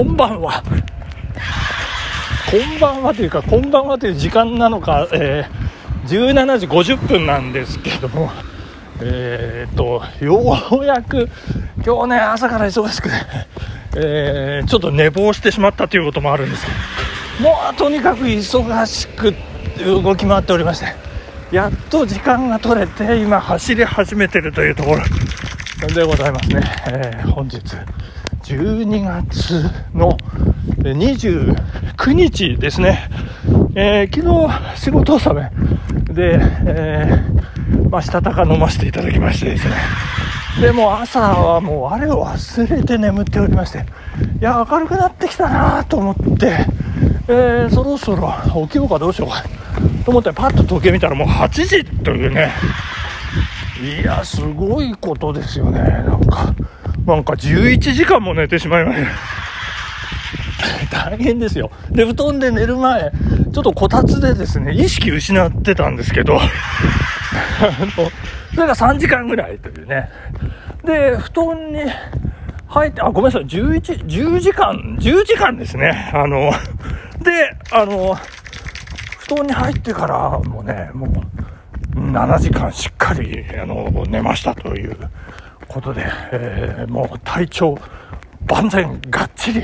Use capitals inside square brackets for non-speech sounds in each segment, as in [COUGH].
こんばんは。こんばんはというか、こんばんはという時間なのか、えー、17時50分なんですけども、えー、っと、ようやく、今日ね、朝から忙しくて、えー、ちょっと寝坊してしまったということもあるんですけど、もうとにかく忙しく動き回っておりまして、やっと時間が取れて、今走り始めてるというところでございますね。えー、本日、12月の29日ですね。えー、昨日仕事納めで、えー、まあ、したたか飲ませていただきましてですね。でも朝はもうあれを忘れて眠っておりまして、いや、明るくなってきたなと思って、えー、そろそろ起きようかどうしようかと思ってパッと時計見たらもう8時というね、いや、すごいことですよね、なんか。なんか11時間も寝てしまいました。[LAUGHS] 大変ですよ。で、布団で寝る前、ちょっとこたつでですね、意識失ってたんですけど、[LAUGHS] それが3時間ぐらいというね。で、布団に入って、あ、ごめんなさい、11、10時間、10時間ですね。あの、で、あの、布団に入ってからもね、もう、7時間しっかり、あの、寝ましたということで、えー、もう体調、万全がっちり、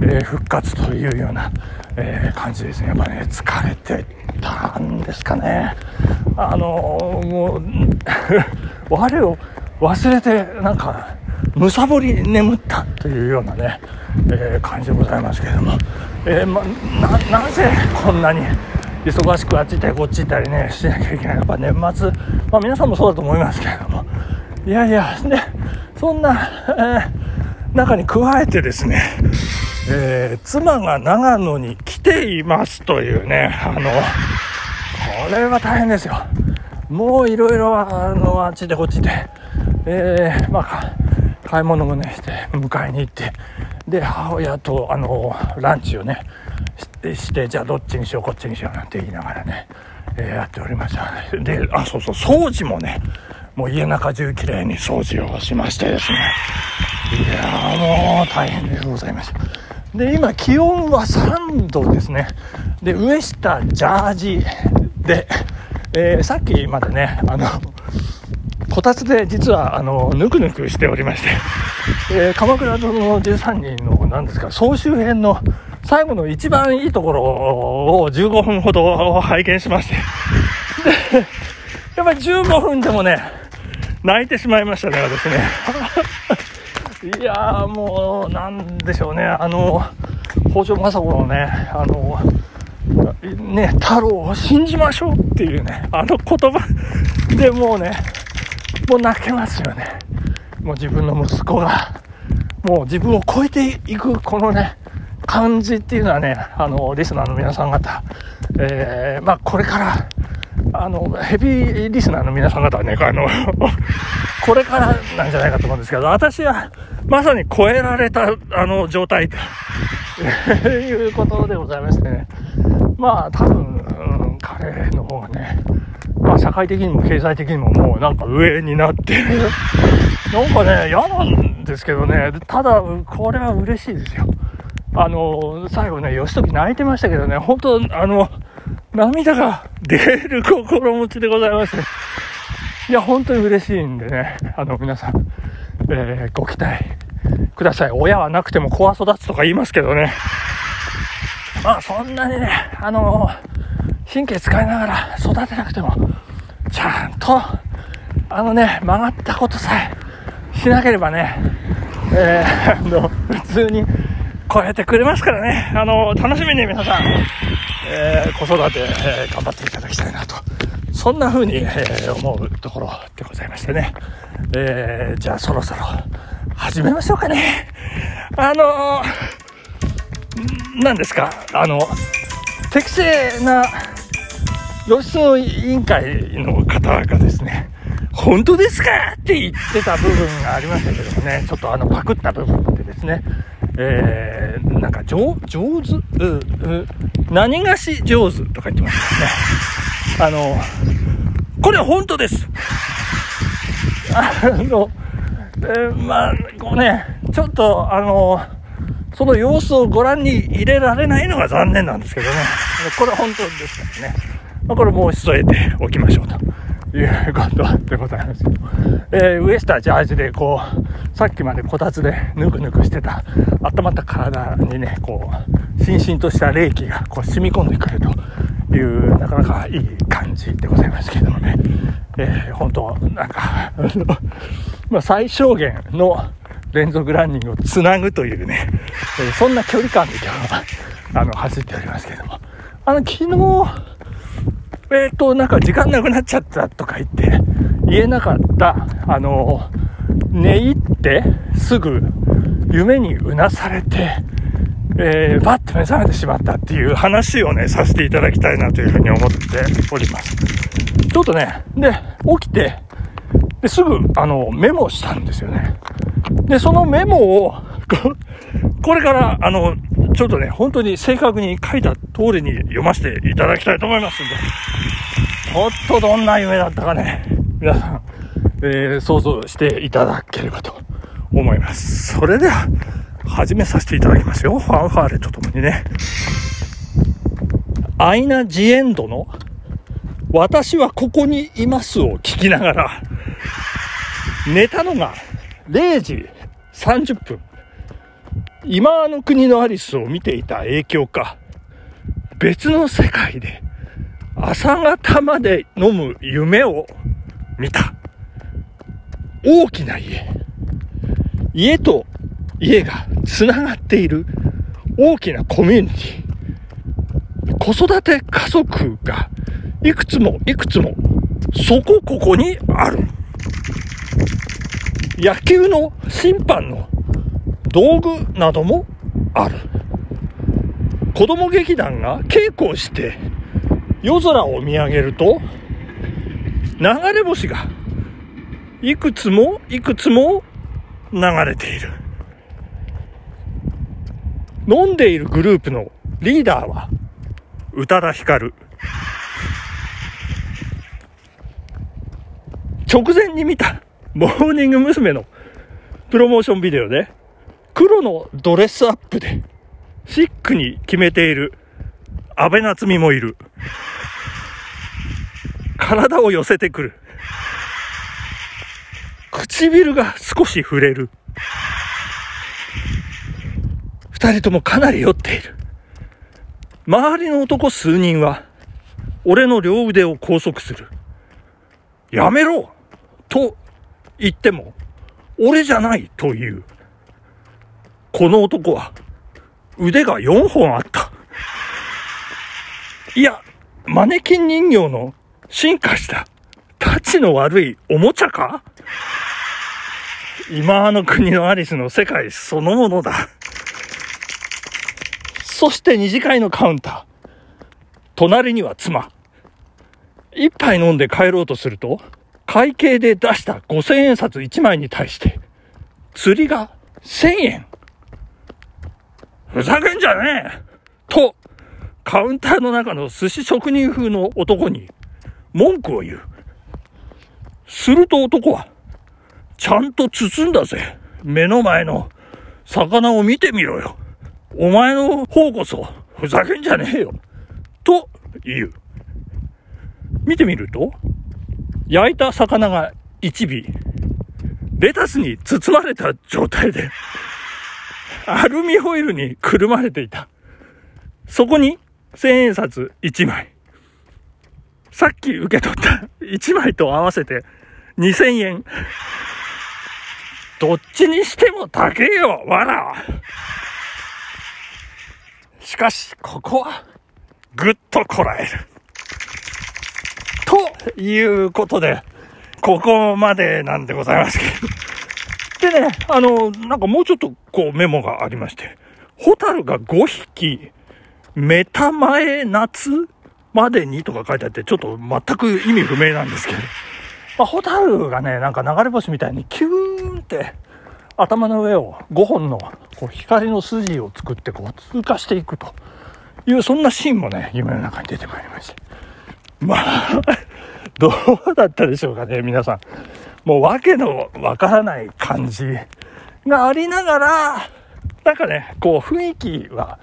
えー、復活というような、えー、感じですね。やっぱね、疲れてたんですかね。あのー、もう、[LAUGHS] 我を忘れて、なんか、むさぼり眠ったというようなね、えー、感じでございますけれども、えー、ま、な、なぜこんなに忙しくあっち行ったりこっち行ったりね、しなきゃいけない。やっぱ年末、まあ皆さんもそうだと思いますけれども、いやいや、で、そんな、えー中に加えてですね、えー、妻が長野に来ていますというね、あの、これは大変ですよ。もういろいろ、あの、あっちでこっちで、えー、まあ、買い物もね、して、迎えに行って、で、母親と、あの、ランチをね、して、じゃあどっちにしよう、こっちにしようなんて言いながらね、えー、やっておりました。で、あ、そうそう、掃除もね、もう家中中きれいに掃除をしましてですね、いやもう大変でございました。で、今気温は3度ですね。で、上下ジャージで、えー、さっきまでね、あの、こたつで実は、あの、ぬくぬくしておりまして、えー、鎌倉殿の13人の、何ですか、総集編の最後の一番いいところを15分ほど拝見しまして、で、やっぱり15分でもね、泣いてしまいましたね、私ね。[LAUGHS] いやもう、なんでしょうね、あの、北条政子のね、あの、ね、太郎を信じましょうっていうね、あの言葉でもうね、もう泣けますよね。もう自分の息子が、もう自分を超えていくこのね、感じっていうのはね、あの、リスナーの皆さん方、えー、まあこれから、あの、ヘビーリスナーの皆さん方はね、あの、[LAUGHS] これからなんじゃないかと思うんですけど、私はまさに超えられた、あの、状態と [LAUGHS] いうことでございましてね。まあ、多分、うん、彼の方がね、まあ、社会的にも経済的にももうなんか上になってる [LAUGHS] なんかね、嫌なんですけどね、ただ、これは嬉しいですよ。あの、最後ね、義時泣いてましたけどね、本当あの、涙が出る心持ちでございます。いや、本当に嬉しいんでね、あの、皆さん、えー、ご期待ください。親はなくても子は育つとか言いますけどね。まあ、そんなにね、あの神経使いながら育てなくても、ちゃんと、あのね、曲がったことさえしなければね、えー、あの、普通に超えてくれますからね、あの楽しみに皆さん、えー、子育て、えー、頑張っていただきたいなと。そんな風に、えー、思うところでございましてね。えー、じゃあそろそろ始めましょうかね。あのー、何ですか、あの、適正な露出の委員会の方がですね、本当ですか？って言ってた部分がありましたけどもね、ちょっとあのパクった部分でですね、えー、なんか上、上手、う、う、何がし上手とか言ってましたね。あの、これは本当です。あの、えー、まあ、こうね、ちょっと、あの、その様子をご覧に入れられないのが残念なんですけどね。これは本当ですからね。これもう一度得ておきましょうと。いうことでございます、えー、ウエスタージャージでこう、さっきまでこたつでぬくぬくしてた、温まった体にね、こう、しんしんとした冷気がこう染み込んでくるという、なかなかいい感じでございますけどもね、えー、本当なんか、まあ、最小限の連続ランニングをつなぐというね、えー、そんな距離感で今日は、あの、走っておりますけども、あの、昨日、えっ、ー、と、なんか時間なくなっちゃったとか言って、言えなかった、あの、寝入ってすぐ夢にうなされて、えー、バッと目覚めてしまったっていう話をね、させていただきたいなというふうに思っております。ちょっとね、で、起きて、ですぐ、あの、メモしたんですよね。で、そのメモを、これから、あの、ちょっとね、本当に正確に書いた通りに読ませていただきたいと思いますんで、ちょっとどんな夢だったかね、皆さん、えー、想像していただければと思います。それでは、始めさせていただきますよ。ファンファーレとともにね。アイナ・ジ・エンドの私はここにいますを聞きながら、寝たのが0時30分。今の国のアリスを見ていた影響か、別の世界で朝方まで飲む夢を見た。大きな家。家と家が繋がっている大きなコミュニティ。子育て家族がいくつもいくつもそこここにある。野球の審判の道具などもある。子供劇団が稽古をして夜空を見上げると流れ星がいくつもいくつも流れている。飲んでいるグループのリーダーは宇多田ヒカル。直前に見たモーニング娘。のプロモーションビデオで黒のドレスアップで、シックに決めている、安倍夏美もいる。体を寄せてくる。唇が少し触れる。二人ともかなり酔っている。周りの男数人は、俺の両腕を拘束する。やめろと言っても、俺じゃないという。この男は腕が4本あった。いや、マネキン人形の進化したタチの悪いおもちゃか？今の国のアリスの世界そのものだ。そして二次会のカウンター。隣には妻。一杯飲んで帰ろうとすると、会計で出した5000円札1枚に対して、釣りが1000円。ふざけんじゃねえと、カウンターの中の寿司職人風の男に文句を言う。すると男は、ちゃんと包んだぜ。目の前の魚を見てみろよ。お前の方こそ、ふざけんじゃねえよ。と言う。見てみると、焼いた魚が1尾、レタスに包まれた状態で、アルミホイルにくるまれていた。そこに千円札1枚。さっき受け取った1枚と合わせて2000円。どっちにしても高えよ、わら。しかし、ここは、ぐっとこらえる。ということで、ここまでなんでございますけど。でね、あの、なんかもうちょっとこうメモがありまして、ホタルが5匹、メタ前夏までにとか書いてあって、ちょっと全く意味不明なんですけど、[LAUGHS] まあ、ホタルがね、なんか流れ星みたいにキューンって頭の上を5本のこう光の筋を作ってこう通過していくという、そんなシーンもね、夢の中に出てまいりまして。まあ、[LAUGHS] どうだったでしょうかね、皆さん。もう訳のわからない感じがありながら、なんかね、こう雰囲気は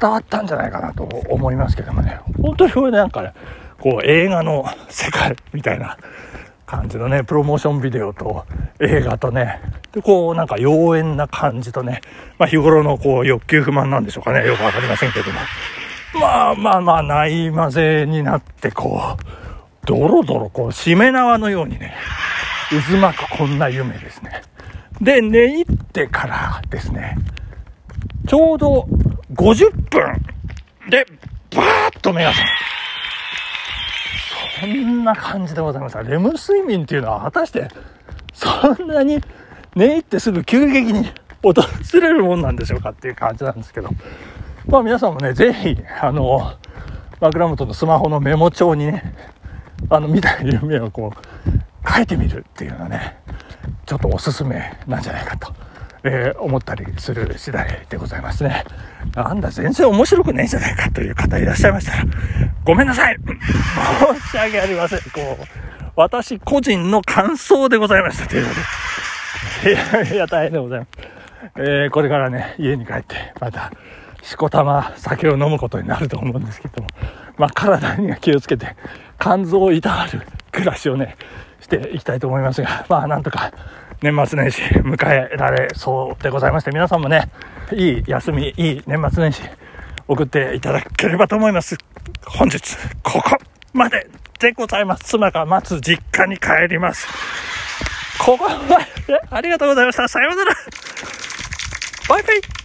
伝わったんじゃないかなと思いますけどもね、本当にこれなんかね、こう映画の世界みたいな感じのね、プロモーションビデオと映画とね、で、こうなんか妖艶な感じとね、まあ日頃のこう欲求不満なんでしょうかね、よくわかりませんけども。まあまあまあ、ないまぜになってこう、ドロドロこう、しめ縄のようにね、渦巻くこんな夢ですね。で、寝入ってからですね、ちょうど50分で、バーッと目が覚めそんな感じでございます。レム睡眠っていうのは果たして、そんなに寝入ってすぐ急激に訪れるもんなんでしょうかっていう感じなんですけど。まあ皆さんもね、ぜひ、あの、枕元のスマホのメモ帳にね、あの、見た夢をこう、書いてみるっていうのはね、ちょっとおすすめなんじゃないかと、えー、思ったりする次第でございますね。なんだ、全然面白くないんじゃないかという方いらっしゃいましたら、ごめんなさい申し訳ありません。こう、私個人の感想でございましたということで。いやいや、大変でございます。えー、これからね、家に帰って、また、しこたま酒を飲むことになると思うんですけども、まあ、体には気をつけて、肝臓をいたわる暮らしをね、していきたいと思いますが、[LAUGHS] まあ、なんとか年末年始迎えられそうでございまして、皆さんもね、いい休み、いい年末年始送っていただければと思います。本日、ここまででございます。妻が待つ実家に帰ります。ここまでありがとうございました。さようなら。バイバイ